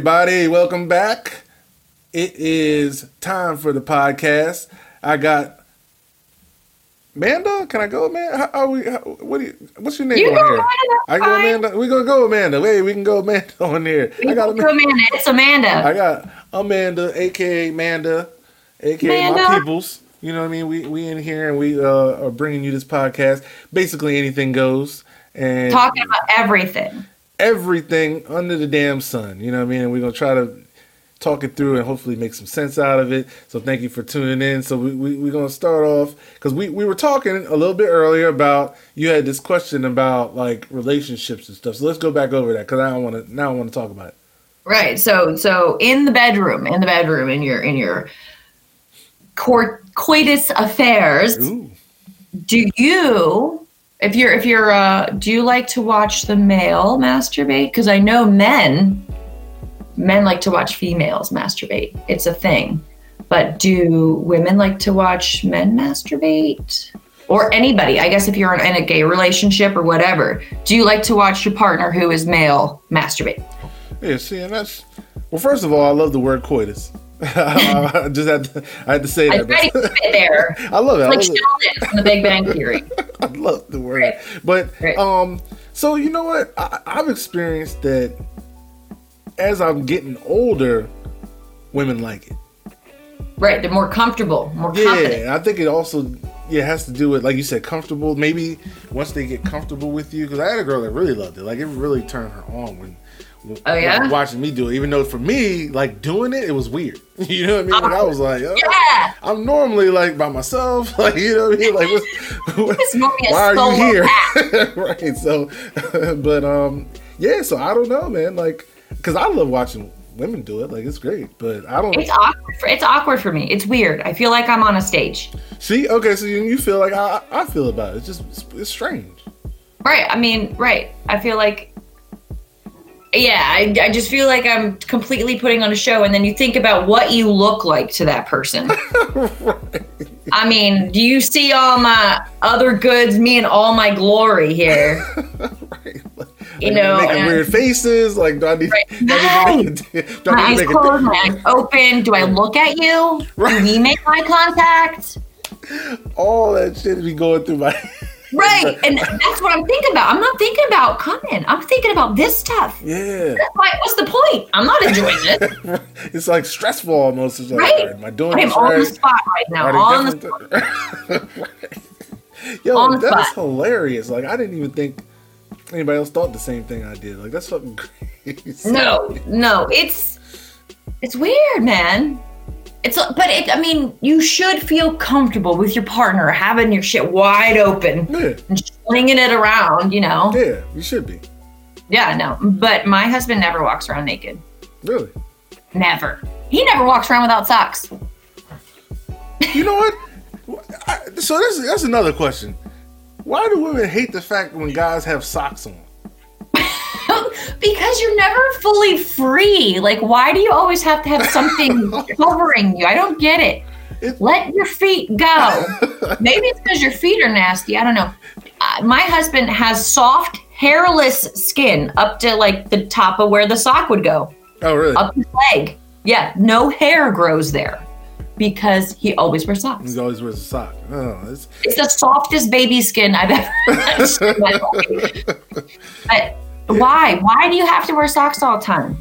everybody. Welcome back. It is time for the podcast. I got Amanda. Can I go, man? How, are we? How, what do you? What's your name You on here? Amanda, I go, fine. Amanda. We gonna go, Amanda. Wait, we can go, Amanda on here. I got Amanda. Amanda. It's Amanda. I got Amanda, aka Amanda, aka my peoples. You know what I mean? We we in here and we uh, are bringing you this podcast. Basically, anything goes and Talking about everything. Everything under the damn sun. You know what I mean? And we're gonna try to talk it through and hopefully make some sense out of it. So thank you for tuning in. So we, we we're gonna start off because we we were talking a little bit earlier about you had this question about like relationships and stuff. So let's go back over that because I don't want to now I want to talk about it. Right. So so in the bedroom, in the bedroom, in your in your court coitus affairs, Ooh. do you if you're if you're uh do you like to watch the male masturbate? Because I know men men like to watch females masturbate. It's a thing. But do women like to watch men masturbate? Or anybody, I guess if you're in a gay relationship or whatever, do you like to watch your partner who is male masturbate? Yeah, see, and that's well. First of all, I love the word coitus. I just had to, I had to say I that. tried to keep it there. I love it. I Like love it. Sheldon from the Big Bang Theory. I love the word. Right. But Right. um, so you know what? I, I've experienced that as I'm getting older, women like it. Right, they're more comfortable, more confident. Yeah, I think it also yeah has to do with like you said, comfortable. Maybe once they get comfortable with you, because I had a girl that really loved it. Like it really turned her on when. Oh, yeah? watching me do it. Even though for me, like doing it, it was weird. You know what I mean? Like I was like, oh, Yeah. I'm normally like by myself. Like you know what I mean? Like what's, why are you here? right. So, but um, yeah. So I don't know, man. Like, cause I love watching women do it. Like it's great, but I don't It's awkward. For, it's awkward for me. It's weird. I feel like I'm on a stage. see. Okay, so you, you feel like I, I feel about it. It's just it's strange. Right. I mean, right. I feel like, yeah, I, I just feel like I'm completely putting on a show. And then you think about what you look like to that person. I mean, do you see all my other goods, me and all my glory here? right. You know, making weird faces. Like, do I need, Right. do I need to make a, do My I need eyes to closed, my eyes open. Do I look at you? Right. Do we make eye contact? all that shit be going through my. Right. And that's what I'm thinking about. I'm not thinking about coming. I'm thinking about this stuff. yeah. Why, what's the point? I'm not enjoying it. it's like stressful almost. It's like, Right. Am I doing I'm this on the right? spot right now. On the different- Right. Yo, On the that's spot. hilarious. Like I didn't even think anybody else thought the same thing I did. Like that's fucking crazy. No, no, it's it's weird, man. It's but it. I mean, you should feel comfortable with your partner having your shit wide open Yeah, and slinging it around. You know? yeah, you should be. Yeah, no. But my husband never walks around naked. Really. Never. He never walks around without socks. You know what? I, so that's that's another question. Why do women hate the fact when guys have socks on? Because you're never fully free. Like, why do you always have to have something covering you? I don't get it. Let your feet go. Maybe it's because your feet are nasty. I don't know. Uh, my husband has soft, hairless skin up to like the top of where the sock would go, Oh, really? up his leg. Yeah, no hair grows there because he always wears socks. He always wears a sock. Oh, it's, It's the softest baby skin I've ever touched in my life. But why? Why do you have to wear socks all the time?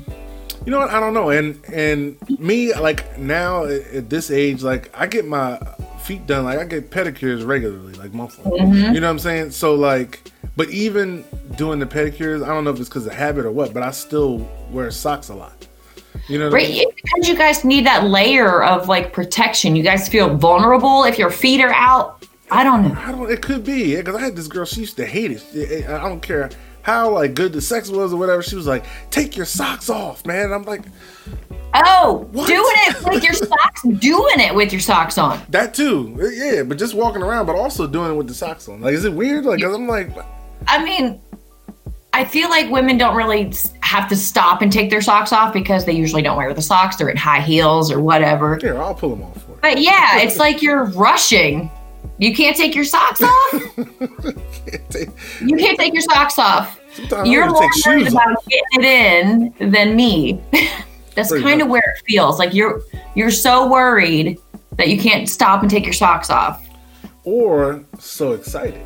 You know what? I don't know. And and me like now at, this age, like I get my feet done. Like I get pedicures regularly, like monthly. Mm-hmm. You know what I'm saying? So like, but even doing the pedicures, I don't know if it's because of habit or what, but I still wear socks a lot. You know what I Right, mean? because you guys need that layer of like protection. You guys feel vulnerable if your feet are out. I don't know. I don't. It could be because I had this girl. She used to hate. It- I don't care how like good the sex was or whatever. She was like, "Take your socks off, man." And I'm like, Oh, What? doing it with your socks, doing it with your socks on. that too. Yeah, but just walking around, but also doing it with the socks on. Like, is it weird? Like, 'cause I'm like, I mean, I feel like women don't really have to stop and take their socks off because they usually don't wear the socks. They're in high heels or whatever. here, I'll pull them off for you. But yeah, it's like you're rushing. You can't take your socks off. You can't take your socks off. Sometimes You're more worried shoes off. about getting it in than me. That's Pretty kind of where it feels like you're you're so worried that you can't stop and take your socks off. Or so excited.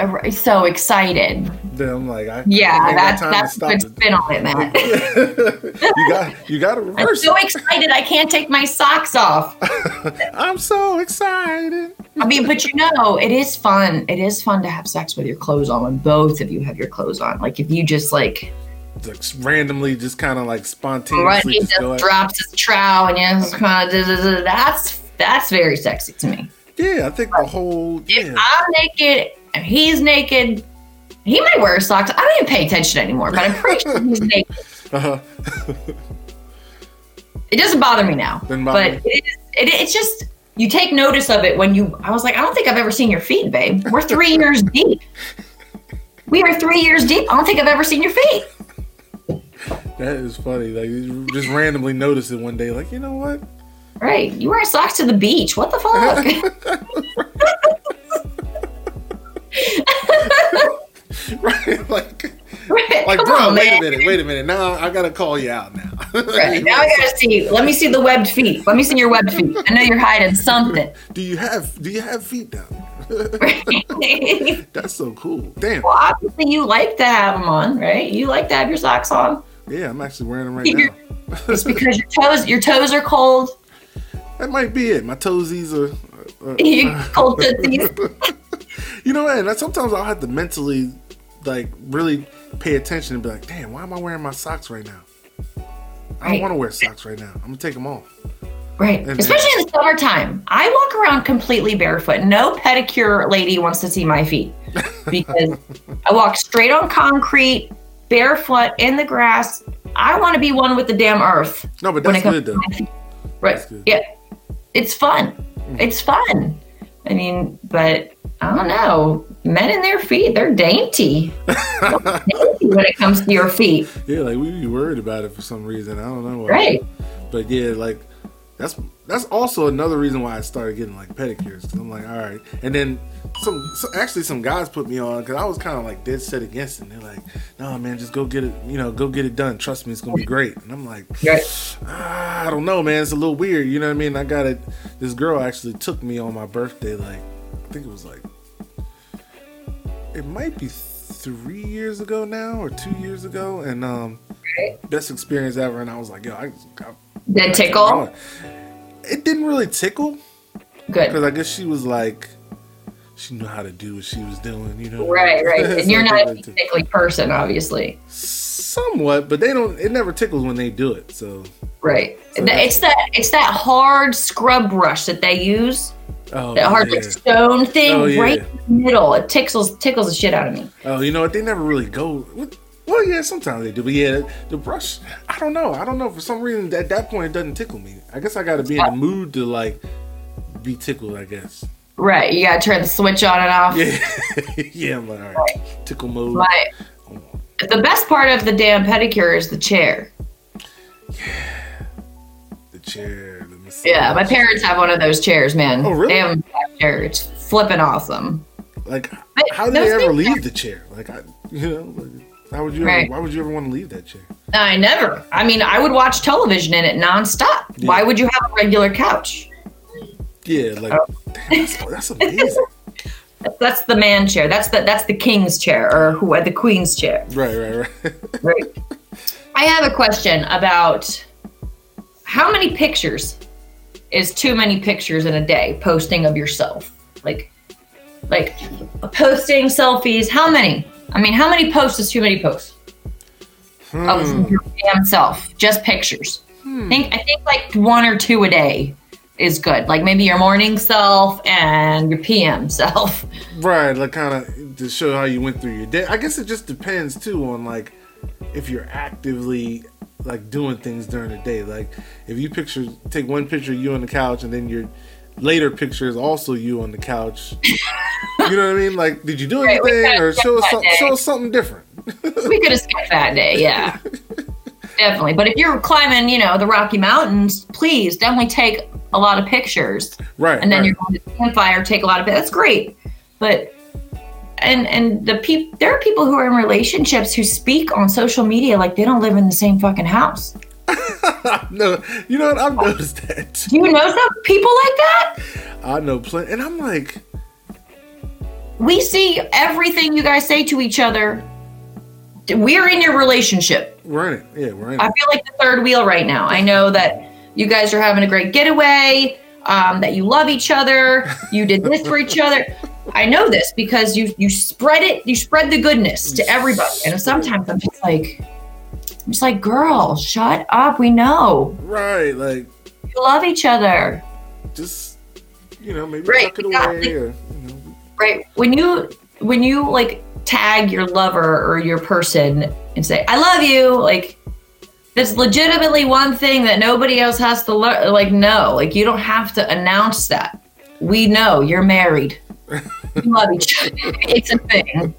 I'm so excited. Then I'm like, I Yeah, I that's that's good spin on it, Matt. you got you got to I'm so excited I can't take my socks off. I'm so excited. I mean, but you know, it is fun. It is fun to have sex with your clothes on when both of you have your clothes on. Like if you just like Like randomly, just kind of like right, he just just drops his trowel and you just kind of that's that's very sexy to me. Yeah, I think the whole If yeah. I'm naked and he's naked, he might wear socks. I don't even pay attention anymore, but I'm pretty sure he's naked. Uh-huh. It doesn't bother me now, but it, is- it, it's just you take notice of it when you. I was like, I don't think I've ever seen your feet, babe. We're three years deep. We are three years deep. I don't think I've ever seen your feet. That is funny. Like you just randomly notice it one day. Like you know what? Right? You wear socks to the beach. What the fuck? right? Like right? like Come bro, on, wait man. a minute, wait a minute. Now I gotta call you out now. Right. Now I gotta see. Let me see the webbed feet. Let me see your webbed feet. I know you're hiding something. do you have do you have feet down? That's so cool. Damn. Well, obviously you like to have them on, right? You like to have your socks on. Yeah, I'm actually wearing them right You're- now. It's because your toes, your toes are cold. That might be it. My toesies are. Uh, are- You uh, cold tootsies. you know, and sometimes I'll have to mentally, like, really pay attention and be like, "Damn, why am I wearing my socks right now? I don't want to wear socks right now. I'm gonna take them off." Right. And- Especially in the summertime. I walk around completely barefoot. No pedicure lady wants to see my feet because I walk straight on concrete, barefoot in the grass. I want to be one with the damn earth. No, but that's good though. Right. Good. Yeah. It's fun. Mm. It's fun. I mean, but I don't know. Men and their feet, they're dainty. They're dainty when it comes to your feet. Yeah, like we be worried about it for some reason. I don't know. why. Right. But yeah, like that's that's also another reason why I started getting like pedicures. Cause I'm like, all right. And then some, so actually some guys put me on because I was kind of like dead set against it. And they're like, no man, just go get it. You know, go get it done. Trust me, it's gonna be great. And I'm like, Right. ah, I don't know, man. It's a little weird. You know what I mean? I got it. This girl actually took me on my birthday. Like, I think it was like, it might be three years ago now or two years ago. And um, Right. best experience ever. And I was like, yo, I, I tickle? it didn't really tickle Good. because I guess she was like, she knew how to do what she was doing, you know. Right, right. And you're not a tickly person, obviously. somewhat, but they don't. It never tickles when they do it. So, Right. So it's that it's that hard scrub brush that they use. Oh, That hard yeah. stone thing Oh, yeah. right in the middle. It tickles tickles the shit out of me. oh, you know what? They never really go. Well, yeah, sometimes they do, but yeah, the brush. I don't know. I don't know. For some reason, at that point, it doesn't tickle me. I guess I got to be in the mood to like be tickled. I guess. Right. You gotta turn the switch on and off. Yeah, yeah. I'm like, all right, tickle mode. Right. The best part of the damn pedicure is the chair. Yeah. The chair. The. Yeah, my parents have one of those chairs, man. Oh, really? They have a chair. It's flipping awesome. Like, But how do they ever things- leave the chair? Like, I, you know, like, how would you? Ever, why would you ever want to leave that chair? I never. I mean, I would watch television in it nonstop. Yeah. Why would you have a regular couch? Yeah, like Oh. damn, that's, oh, that's amazing. That's the man chair. That's the that's the king's chair or who uh, the queen's chair. right, right, right. Right. I have a question about how many pictures is too many pictures in a day posting of yourself? Like like posting selfies, how many? I mean, how many posts is too many posts Hmm. of your damn self? Just pictures. I think I think like one or two a day is good. Like maybe your morning self and your PM self. Right, like kind of to show how you went through your day. I guess it just depends too on like if you're actively like doing things during the day. Like if you picture take one picture of you on the couch and then your later picture is also you on the couch. you know what I mean? Like, did you do Right, anything or show us some, show us something different? we could have skipped that day, yeah. definitely. But if you're climbing, you know, the Rocky Mountains, please definitely take a lot of pictures. Right, And then right. you're going to the campfire, take a lot of it. That's great. But and and the people there are people who are in relationships who speak on social media like they don't live in the same fucking house. no, you know what? I've noticed that. Too. Do you know some people like that? I know plenty, and I'm like, We see everything you guys say to each other. We're in your relationship. we're in it. Yeah, we're in I feel like the third wheel right now. I know that you guys are having a great getaway, um, that you love each other, you did this for each other. I know this because you you spread it, you spread the goodness to everybody. And sometimes I'm just like, I'm just like, girl, shut up. We know Right, like you love each other, just you know maybe Right, tuck it exactly. away or you know. right? When you when you like tag your lover or your person and say, I love you, like that's legitimately one thing that nobody else has to learn. Like, no, like you don't have to announce that. We know you're married. You love each other. It's a thing.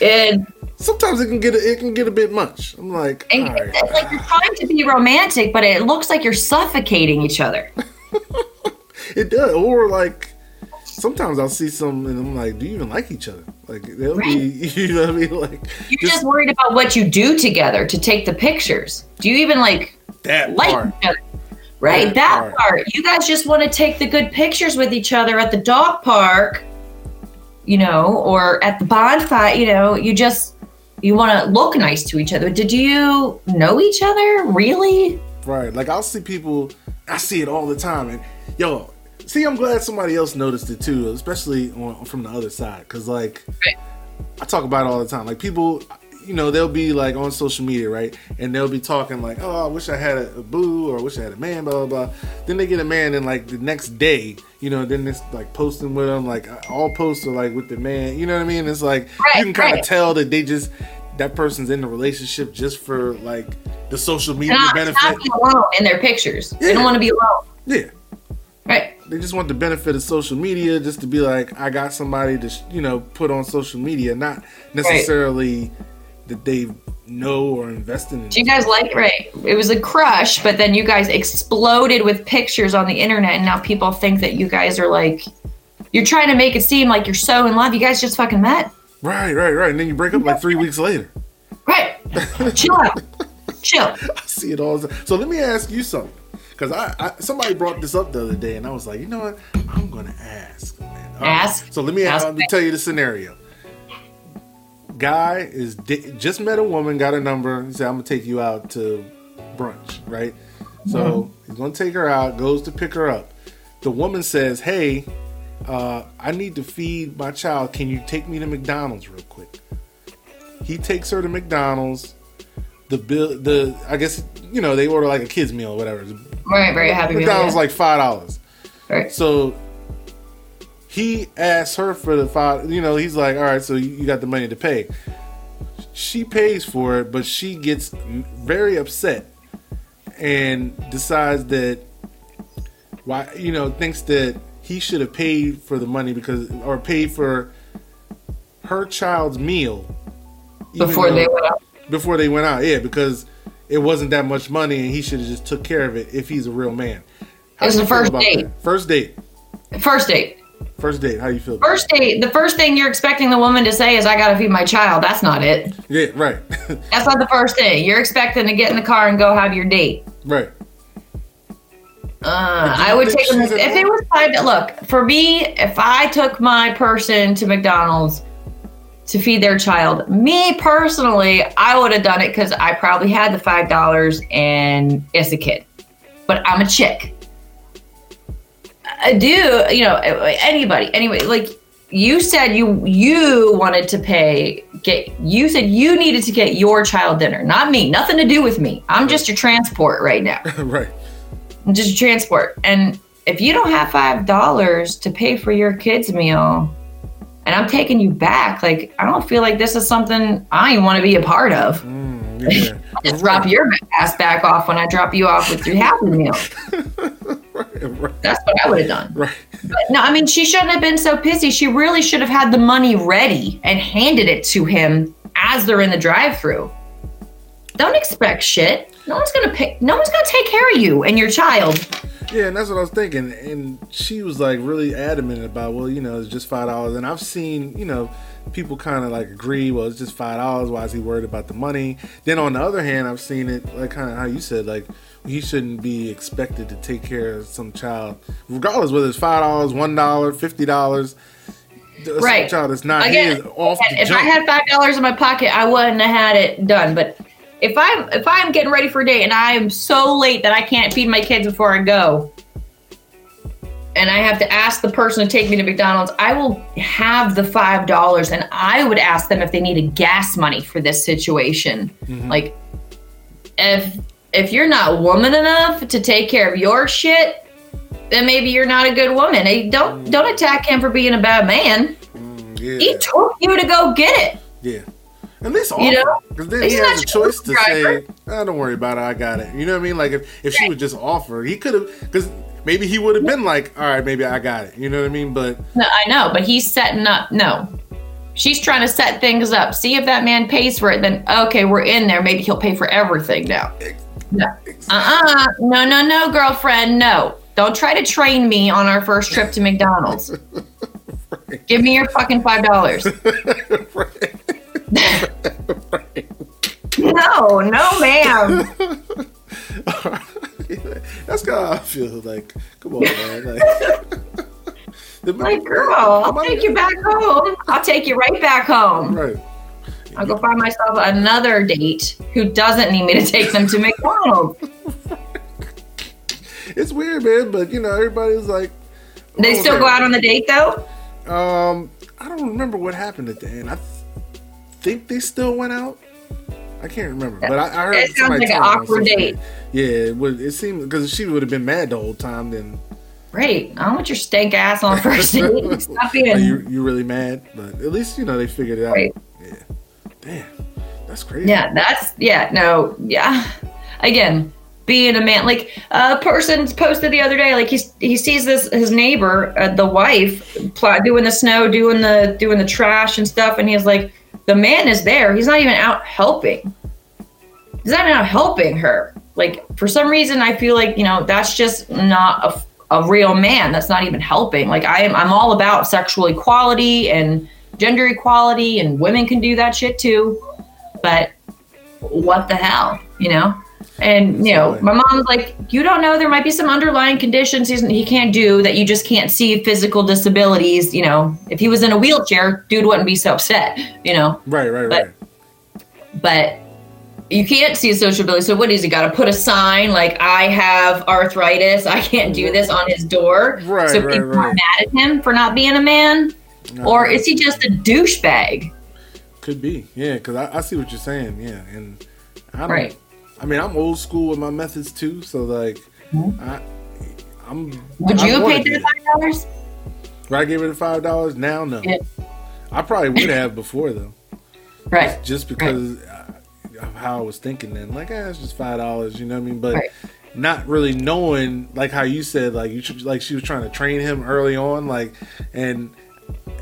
and Sometimes it can get a, it can get a bit much. I'm like, and all right. it's like you're trying to be romantic, but it looks like you're suffocating each other. It does, or like sometimes I'll see some and I'm like, do you even like each other? Like they'll be, you know what I mean? Like You're just, just worried about what you do together to take the pictures. Do you even like that like part. each other? Right, That part. part. You guys just want to take the good pictures with each other at the dog park, you know, or at the bonfire. You know, you just you want to look nice to each other. Did you know each other really? Right. Like I'll see people, I see it all the time, and yo, see, I'm glad somebody else noticed it too, especially on, from the other side, because like Right. I talk about it all the time. Like people, you know, they'll be like on social media, right, and they'll be talking like, oh, I wish I had a, a boo, or I wish I had a man, blah blah blah. Then they get a man, and like the next day, you know, then it's like posting with them, like all posts are like with the man, you know what I mean? It's like Right, you can kind of right. tell that they just that person's in the relationship just for like the social media Not, benefit. alone in their pictures. They don't want to be alone. Yeah, Right. they just want the benefit of social media, just to be like, I got somebody to, sh- you know, put on social media, not necessarily that they know or invested in. Do you guys like right? It was a crush, but then you guys exploded with pictures on the internet, and now people think that you guys are like, you're trying to make it seem like you're so in love. You guys just fucking met. Right, right, right. And then you break up like three weeks later. Right. Chill out. Chill. I see it all. So let me ask you something, because I, I somebody brought this up the other day, and I was like, you know what? I'm gonna ask. Man. All right. Ask. So let me Ask me. tell you the scenario. Guy is di- just met a woman, got a number. He said, "I'm gonna take you out to brunch." Right. So he's gonna take her out. Goes to pick her up. The woman says, "Hey, uh, I need to feed my child. Can you take me to McDonald's real quick?" He takes her to McDonald's. The bill, the I guess you know they order like a kids meal or whatever. Right. Very happy. meal, McDonald's yeah. like five dollars. Right. So he asks her for the five. You know, he's like, "All right, so you got the money to pay." She pays for it, but she gets very upset and decides that why you know thinks that he should have paid for the money because or paid for her child's meal Before they went out. before they went out. Yeah, because it wasn't that much money, and he should have just took care of it if he's a real man. How It was the first date. that? First date. First date. First date. How you feel? First date. The first thing you're expecting the woman to say is, "I gotta feed my child." That's not it. Yeah. Right. That's not the first thing. You're expecting to get in the car and go have your date. right. Uh, I would take them if it was five. Look, for me, if I took my person to McDonald's to feed their child, me personally, I would have done it because I probably had the five dollars and it's a kid, but I'm a chick. I do, you know, anybody, anyway, like you said, you you wanted to pay. Get you said you needed to get your child dinner, not me. Nothing to do with me. I'm just your transport right now right. just your transport. And if you don't have five dollars to pay for your kids' meal, and I'm taking you back, like I don't feel like this is something I want to be a part of. Mm, yeah. Just drop your ass back off when I drop you off with your happy meal. right. Right. That's what I would have done. Right. But no, I mean she shouldn't have been so pissy. She really should have had the money ready and handed it to him as they're in the drive-through. Don't expect shit. No one's gonna pick. No one's gonna take care of you and your child Yeah, and that's what I was thinking. And she was like really adamant about, well, you know, it's just five dollars. And I've seen, you know, people kind of like agree, well, it's just five dollars. Why is he worried about the money? Then on the other hand, I've seen it like kind of how you said, like he shouldn't be expected to take care of some child, regardless whether it's five dollars, one dollar, fifty dollars. Right. child is not Again, his off if I had five dollars in my pocket, I wouldn't have had it done. But if I'm if I'm getting ready for a date and I'm so late that I can't feed my kids before I go, and I have to ask the person to take me to McDonald's, I will have the five dollars and I would ask them if they needed gas money for this situation. Mhm. Like if if you're not woman enough to take care of your shit, then maybe you're not a good woman. Hey, don't don't attack him for being a bad man. Mm, yeah. He told you to go get it. Yeah. And this offer. You know? Because then He's he has a choice to driver. say, oh, don't worry about it, I got it. You know what I mean? Like, if, if she would just offer, he could have, because maybe he would have been like, all right, maybe I got it. You know what I mean? But, No, I know, but he's setting up. No, she's trying to set things up. See if that man pays for it. Then okay, we're in there. Maybe he'll pay for everything now. No, uh-uh. No, no, no, girlfriend. No, don't try to train me on our first trip to McDonald's. Give me your fucking five dollars. No, no, ma'am. that's kind of how I feel. Like, come on, man. Like, Like, girl, I'll take you back home. I'll take you right back home. Right. I'll go find myself another date who doesn't need me to take them to McDonald's. It's weird, man, but, you know, everybody's like, They oh, still okay. go out on the date though? Um, I don't remember what happened at the end. I th- think they still went out. I can't remember, but I, I heard It sounds like an awkward date. Yeah, it, would, it seemed because she would have been mad the whole time. Then Great. I don't want your stank ass on first date. Stop being. are you you really mad? But at least you know they figured it out. Right. Yeah. That's crazy. Yeah, that's yeah. No, yeah. Again, being a man, like a person posted the other day, like he's he sees this his neighbor, uh, the wife, pl- doing the snow, doing the doing the trash and stuff, and he's like, the man is there. He's not even out helping. He's not out helping her. Like for some reason, I feel like you know that's just not a a real man. That's not even helping. Like I am, I'm all about sexual equality and gender equality, and women can do that shit too. But what the hell, you know? And you know, my mom was like, "You don't know there might be some underlying conditions he can't do that you just can't see physical disabilities. You know, if he was in a wheelchair, dude wouldn't be so upset. You know, Right, right, But- right. but you can't see a social ability. So what is he got to put a sign like I have arthritis, I can't do this on his door, Right, so right, people right. are mad at him for not being a man, No, or is he just a douchebag? could be? Yeah, because I, I see what you're saying. Yeah, and I don't. Right. I mean, I'm old school with my methods too. So like, I, I'm. Would I you have paid the five dollars? Would I give it five dollars now? No. Yeah. I probably would have before though, Right. just because uh, of how I was thinking then. Like, eh, it's just five dollars. You know what I mean? But Right. not really knowing, like how you said, like you should, like she was trying to train him early on, like, and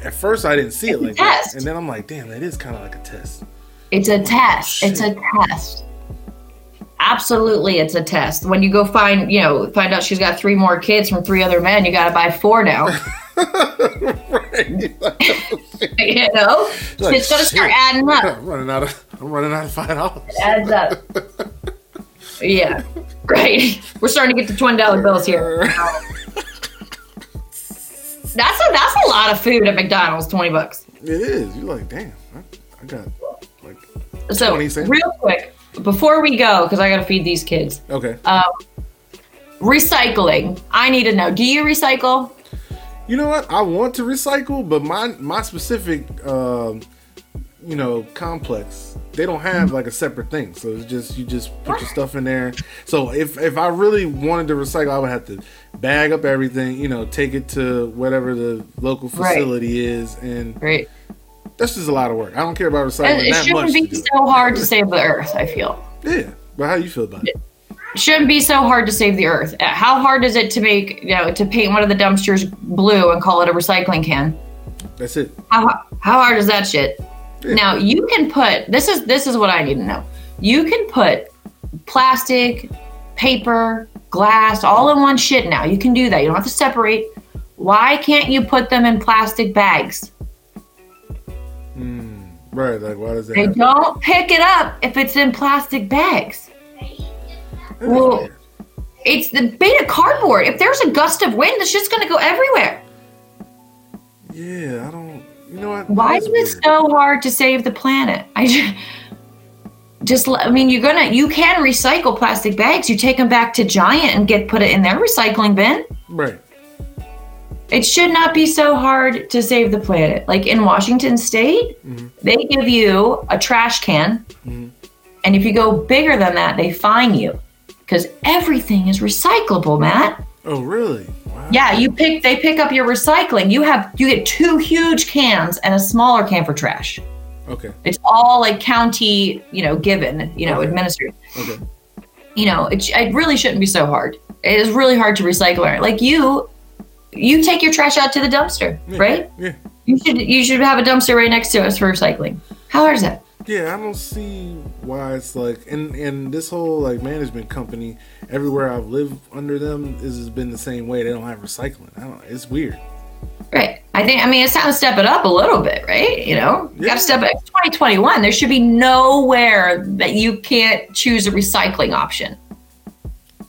at first I didn't see it It's a like that, and then I'm like, damn, that is kind of like a test. It's a test. Oh, it's a test. Absolutely, it's a test. When you go find, you know, find out she's got three more kids from three other men, you got to buy four now. you know, Like, it's going to start adding up. I'm running out of I'm running out of five dollars. adds up. Yeah, right. We're starting to get the twenty dollar bills here. That's a that's a lot of food at McDonald's. Twenty bucks. It is. You're like, damn. I, I got like So 20 cents. real quick before we go, because I got to feed these kids. okay. Um, recycling. I need to know. Do you recycle? You know what? I want to recycle, but my my specific, um, you know, complex, they don't have like a separate thing. So it's just you just put your stuff in there. So if if I really wanted to recycle, I would have to bag up everything, you know, take it to whatever the local Right. facility is, and Great. that's just a lot of work. I don't care about recycling It, it that much. shouldn't be so hard to save the earth. I feel. Yeah, but how do you feel about it? It shouldn't be so hard to save the earth. Uh, How hard is it to make you know to paint one of the dumpsters blue and call it a recycling can? That's it. How how hard is that shit? Now you can put this is this is what I need to know. You can put plastic, paper, glass, all in one shit now. You can do that. You don't have to separate. Why can't you put them in plastic bags? Hmm. Right. Like, why does that? They happen? don't pick it up if it's in plastic bags. Well, it's the made of cardboard. If there's a gust of wind, the shit's gonna go everywhere. Yeah, I don't. You know what? Why is it so hard to save the planet? I just, just I mean, you're gonna you can recycle plastic bags. You take them back to Giant and get put it in their recycling bin. Right. It should not be so hard to save the planet. Like in Washington State, Mhm. they give you a trash can, Mhm. and if you go bigger than that, they fine you because everything is recyclable, Matt. Oh, really? Wow. Yeah, you pick. They pick up your recycling. You have you get two huge cans and a smaller can for trash. Okay. It's all like county, you know, given, you know, Okay. administered. Okay. You know, it, it really shouldn't be so hard. It is really hard to recycle. Like you, you take your trash out to the dumpster, Yeah. right? Yeah. You should you should have a dumpster right next to us for recycling. How hard is that? Yeah, I don't see why it's like, and and this whole like management company, everywhere I've lived under them, is has been the same way. They don't have recycling. I don't. It's weird. Right. I think I mean it's time to step it up a little bit, right? You know, Yeah. got to step it. 2021. There should be nowhere that you can't choose a recycling option.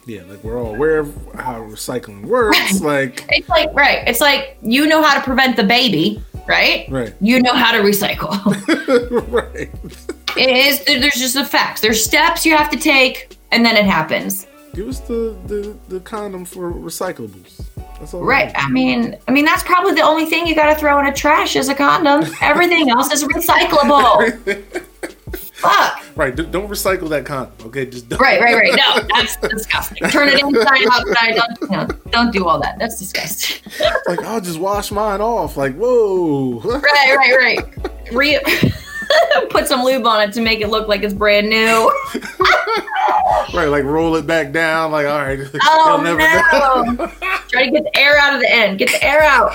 Yeah, like we're all aware of how recycling works. like, It's like right. It's like you know how to prevent the baby, right? right, You know how to recycle. right. it is. There's just the facts. There's steps you have to take, and then it happens. Give us the the the condom for recyclables. That's all. Right. I mean, I mean that's probably the only thing you got to throw in a trash is a condom. Everything else is recyclable. Fuck. right. Don't recycle that condom. Okay, just don't. Right, right, right. No, that's disgusting. Turn it inside, outside. Don't, know, don't do all that. That's disgusting. Like I'll just wash mine off. Like whoa. Right, right, right. Re- Put some lube on it to make it look like it's brand new. right. Like roll it back down. Like all right. Oh never no! Try to get the air out of the end. Get the air out.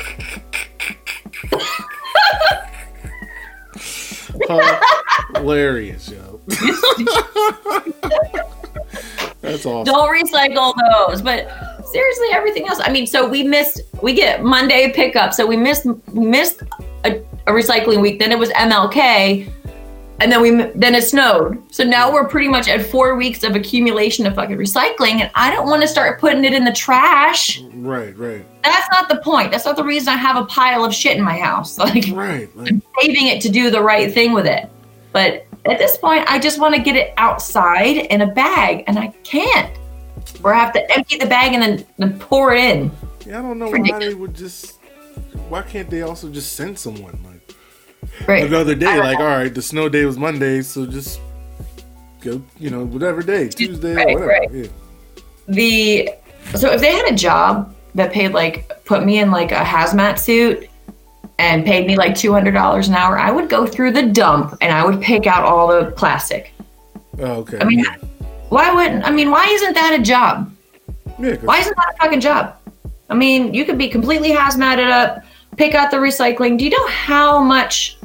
Hilarious, yo. That's awesome. Don't recycle those. But seriously, everything else. I mean, so we missed. We get Monday pickup, so we missed we missed a, a recycling week. Then it was MLK, and then we then it snowed. So now we're pretty much at four weeks of accumulation of fucking recycling, and I don't want to start putting it in the trash. Right, right, That's not the point. That's not the reason I have a pile of shit in my house. Like right. Like saving it to do the right thing with it. But at this point, I just want to get it outside in a bag, and I can't. Or I have to empty the bag and then, then pour it in. yeah, I don't know why they would just. Why can't they also just send someone Right. the other day? Like know. all right, the snow day was Monday, so just go. You know, whatever day, Tuesday, right, or whatever. right. Yeah. The so if they had a job that paid like put me in like a hazmat suit and paid me like two hundred dollars an hour, I would go through the dump and I would pick out all the plastic. Oh, okay. I mean, why wouldn't? I mean, why isn't that a job? yeah Why isn't that a fucking job? I mean, you could be completely hazmated up, pick out the recycling. Do you know how much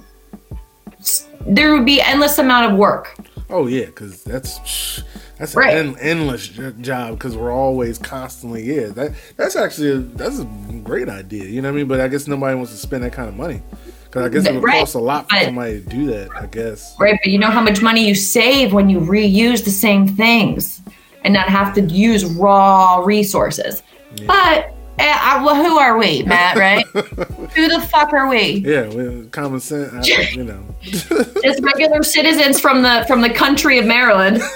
there would be endless amount of work? Oh yeah, because that's that's Right. an en- endless job because we're always constantly yeah. That that's actually a, that's a great idea. You know what I mean? But I guess nobody wants to spend that kind of money because I guess it would Right, cost a lot for but- somebody to do that. I guess. Right, but you know how much money you save when you reuse the same things and not have to use raw resources. Yeah. But I, well, who are we, Matt? Right? who the fuck are we? Yeah, with common sense. I, you know. Just regular citizens from the from the country of Maryland.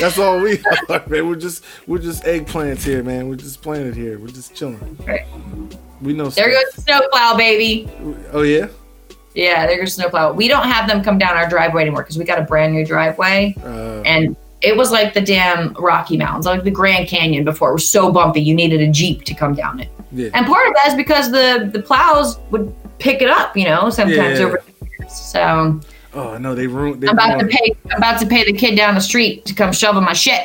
That's all we are, man. We're just we're just eggplants here, man. We're just planted here. We're just chilling. Right. We know. There stuff. goes snowplow, baby. Oh yeah. Yeah, there goes snowplow. We don't have them come down our driveway anymore because we got a brand new driveway, Uh, and it was like the damn Rocky Mountains, like the Grand Canyon before. It was so bumpy, you needed a jeep to come down it. yeah. And part of that is because the the plows would pick it up, you know, sometimes Yeah. over the years. So Oh, no, they ruined. They I'm about to pay. I'm about to pay the kid down the street to come shovel my shit.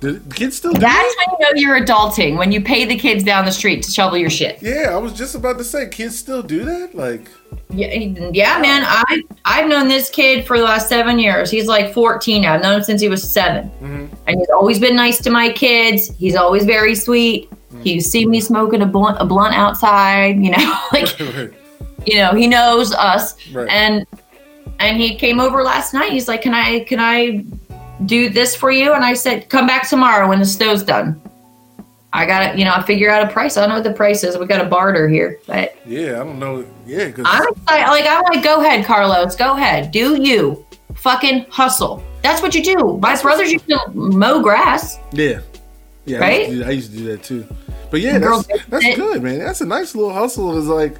The kids still. do That's that? when you know you're adulting when you pay the kids down the street to shovel your shit. Yeah, I was just about to say, kids still do that. Like, Yeah, yeah, man. I I've known this kid for the last seven years. He's like 14 now. I've known him since he was 7 Mhm. and he's always been nice to my kids. He's always very sweet. He's seen me smoking a blunt, a blunt outside. You know, like right. you know, he knows us. Right. And and he came over last night. He's like, "Can I can I do this for you?" And I said, "Come back tomorrow when the snow's done." I got to, you know, I figure out a price. I don't know what the price is. We got a barter here, but Yeah, I don't know. Yeah, I'm excited. Like I'm like, go ahead, Carlos. Go ahead. Do you fucking hustle? That's what you do. My brothers used to mow grass. yeah, yeah. I, Right? used to do, I used to do that too. But yeah, that's that's good, man. That's a nice little hustle. Is like,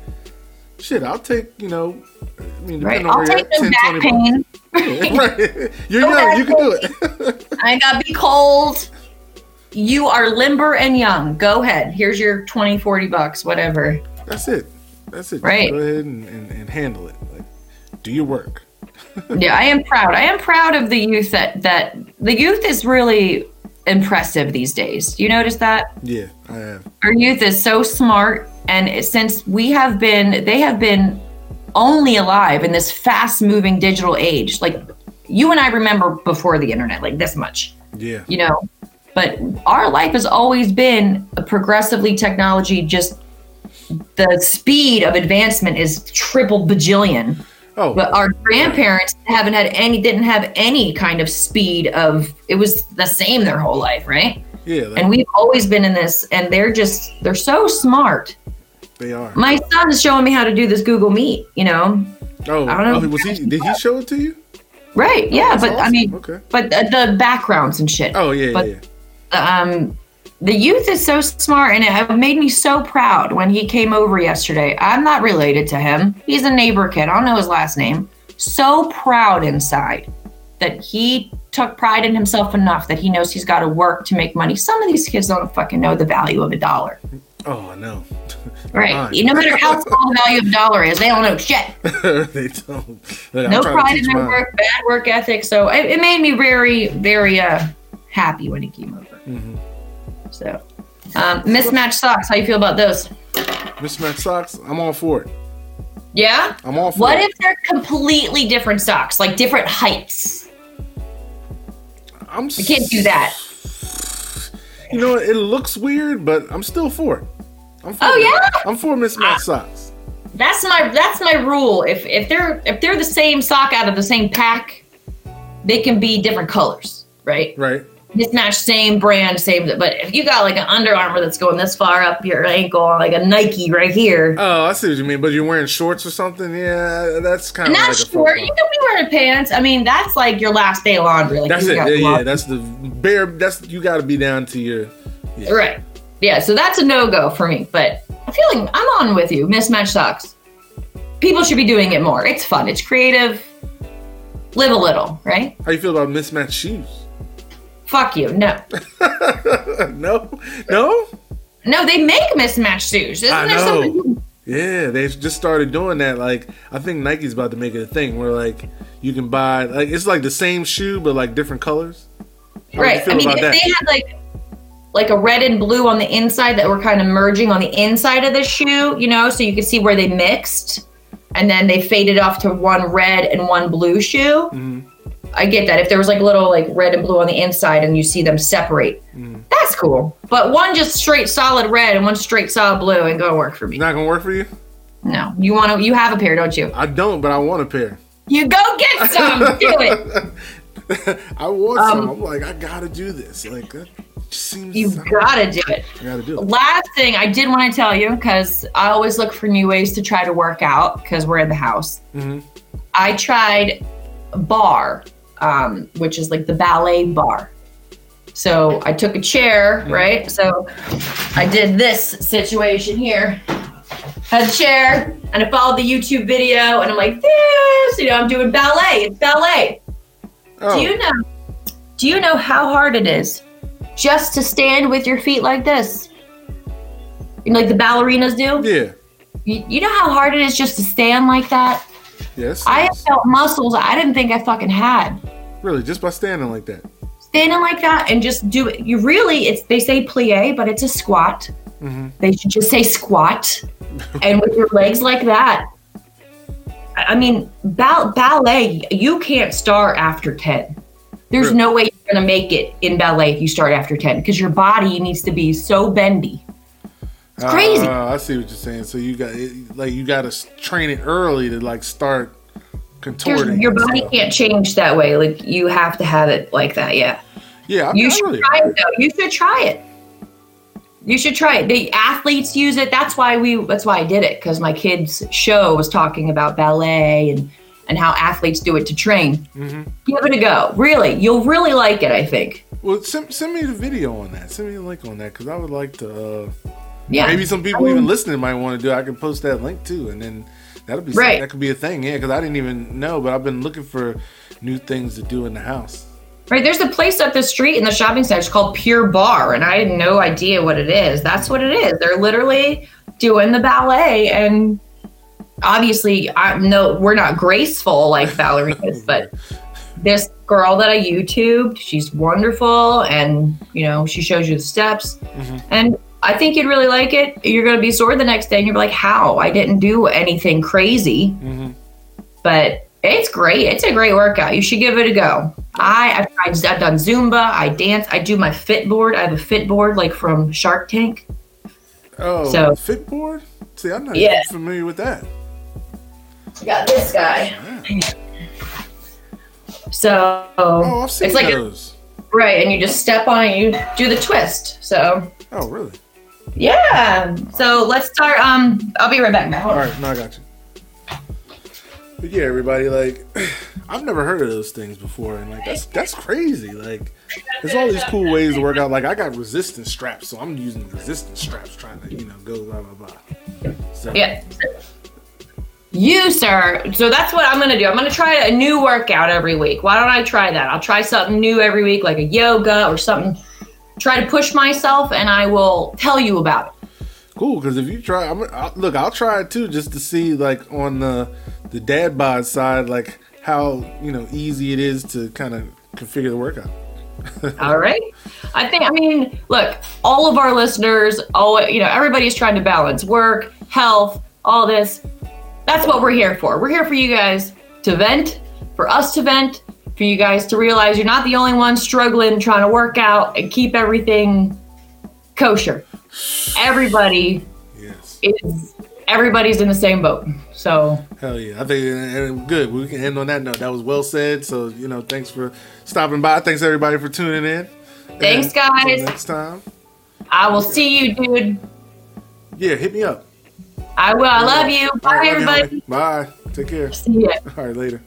shit. I'll take you know. I mean, Right. I'll take you're no back 20 pain. bucks. right. You're No young. You can do it. I ain't gotta be cold. You are limber and young. Go ahead. Here's your 20, 40 bucks, whatever. that's it. That's it. Right. Go ahead and, and, and handle it. Like, do your work. yeah, I am proud. I am proud of the youth that that the youth is really impressive these days. You notice that? Yeah, I have. Our youth is so smart and since we have been they have been only alive in this fast moving digital age. Like you and I remember before the internet like this much. Yeah. you know but our life has always been a progressively technology just the speed of advancement is triple bajillion Oh, but our grandparents haven't had any didn't have any kind of speed of it was the same their whole life right yeah. And we've always been in this and they're just they're so smart they are. my son's showing me how to do this google meet you know Oh, I don't know. oh, was he? Did he show it to you? right oh, yeah That's but i mean okay. but the, the backgrounds and shit Oh yeah, but- yeah, yeah. Um, the youth is so smart and it made me so proud when he came over yesterday. I'm not related to him. He's a neighbor kid. I don't know his last name. So proud inside that he took pride in himself enough that he knows he's got to work to make money. Some of these kids don't fucking know the value of a dollar. Oh, I know. Right. No matter how small the value of a dollar is, they don't know shit. they don't. I'm No pride in their mine. work, bad work ethic. So it, it made me very, very uh, happy when he came over. Mhm. So, um, mismatched socks. How you feel about those? Mismatched socks. I'm all for it. Yeah. I'm all for What it. if they're completely different socks, like different heights? I'm. We can't do that. You know, it looks weird, but I'm still for it. I'm for Oh, yeah? I'm for mismatched Ah. socks. That's my that's my rule. If if they're if they're the same sock out of the same pack, they can be different colors, right? Right. Mismatched, same brand, same. But if you got like an Under Armour that's going this far up your ankle, like a Nike right here, Oh, I see what you mean. But you're wearing shorts or something? Yeah, that's kind of not like short. You can be wearing pants. I mean, that's like your last day laundry. Like That's it. Yeah, yeah, that's the bare. That's you got to be down to your. Right. Yeah, so that's a no go for me. But I'm feeling I'm on with you. Mismatch socks. People should be doing it more. It's fun. It's creative. Live a little, right? How you feel about mismatched shoes? Fuck you. No. no, no. No, they make mismatched shoes. Isn't I there know. something? Yeah, they've just started doing that. Like, I think Nike's about to make it a thing where like you can buy like it's like the same shoe but like different colors. How Right. I mean, if that? they had like like a red and blue on the inside that were kind of merging on the inside of the shoe, you know, so you could see where they mixed and then they faded off to one red and one blue shoe. Mhm. I get that. If there was like a little like red and blue on the inside and you see them separate, Mhm. that's cool. But one just straight solid red and one straight solid blue ain't gonna work for me. Not gonna work for you? No, you want to. You have a pair, don't you? I don't, but I want a pair. You go get some. Do it. I want Um, some. I'm like, I gotta do this. Like, that seems. You gotta do it. gotta do it. Last thing I did want to tell you because I always look for new ways to try to work out because we're in the house. hmm I tried barre, um, which is like the ballet barre. So I took a chair, right? So I did this situation here. Had a chair, and I followed the YouTube video, and I'm like, this, you know, I'm doing ballet. It's ballet. Oh, Do you know? Do you know how hard it is just to stand with your feet like this? You know, like the ballerinas do. yeah. You, you know how hard it is just to stand like that. Yes. I yes. felt muscles I didn't think I fucking had. really just by standing like that. Standing like that and just do it. You really, it's they say plie, but it's a squat. hmm They should just say squat. and with your legs like that, I mean, ball- ballet, you can't start after 10. There's Really? no way you're going to make it in ballet if you start after 10 because your body needs to be so bendy. It's crazy. Uh, I see what you're saying. So you got it, like you got to train it early to like start There's- contorting. your body stuff. can't change that way. Like, you have to have it like that. Yeah. Yeah, I, You should really- try it though. You should try it. You should try it. The athletes use it. That's why we. That's why I did it because my kids' show was talking about ballet and and how athletes do it to train. Mhm. Give it a go. Really, you'll really like it. I think. Well, send, send me the video on that. Send me a link on that because I would like to. Uh, Yeah. Maybe some people I mean- even listening might want to do. it. I can post that link too, and then that'll be Right. that could be a thing. Yeah, because I didn't even know, but I've been looking for new things to do in the house. Right. There's a place up the street in the shopping center. It's called Pure Barre, and I had no idea what it is. That's what it is. They're literally doing the ballet, and obviously, I no, we're not graceful like ballerinas, but this girl that I YouTubed, she's wonderful, and you know, she shows you the steps, Mhm. and I think you'd really like it. You're gonna be sore the next day, and you're like, "How? I didn't do anything crazy." hmm but it's great. It's a great workout. You should give it a go. I I've, tried, I've done Zumba. I dance. I do my fit board. I have a fit board like from Shark Tank. Oh, So- fit board? See, I'm not Yeah. familiar with that. I got this guy. So Oh, it's like a, right, and you just step on it. And you do the twist. So oh, really? Yeah. So let's start. Um, I'll be right back. Now. All right, no, I got you. But yeah, everybody, like, I've never heard of those things before, and like, that's that's crazy. Like, there's all these cool ways to work out. Like, I got resistance straps, so I'm using resistance straps, trying to, you know, go blah blah blah. So, Yeah. You, sir. So that's what I'm going to do. I'm going to try a new workout every week. Why don't I try that? I'll try something new every week, like a yoga or something. Try to push myself, and I will tell you about it. cool. Because if you try, I'm I'll, look, I'll try it too, just to see like on the the dad bod side, like how you know easy it is to kind of configure the workout. All right. I think, I mean, look, all of our listeners, all, you know, everybody's trying to balance work, health, all this. That's what we're here for. We're here for you guys to vent, for us to vent, for you guys to realize you're not the only one struggling trying to work out and keep everything kosher. Everybody Yes. is, everybody's in the same boat. So, Hell yeah. I think and good. We can end on that note. That was well said. So, you know, thanks for stopping by. Thanks everybody for tuning in. Thanks, guys. next time. I will see you, dude. Yeah, hit me up. I will. I love you. Bye, right, everybody. Bye. Take care. See ya. All right, later.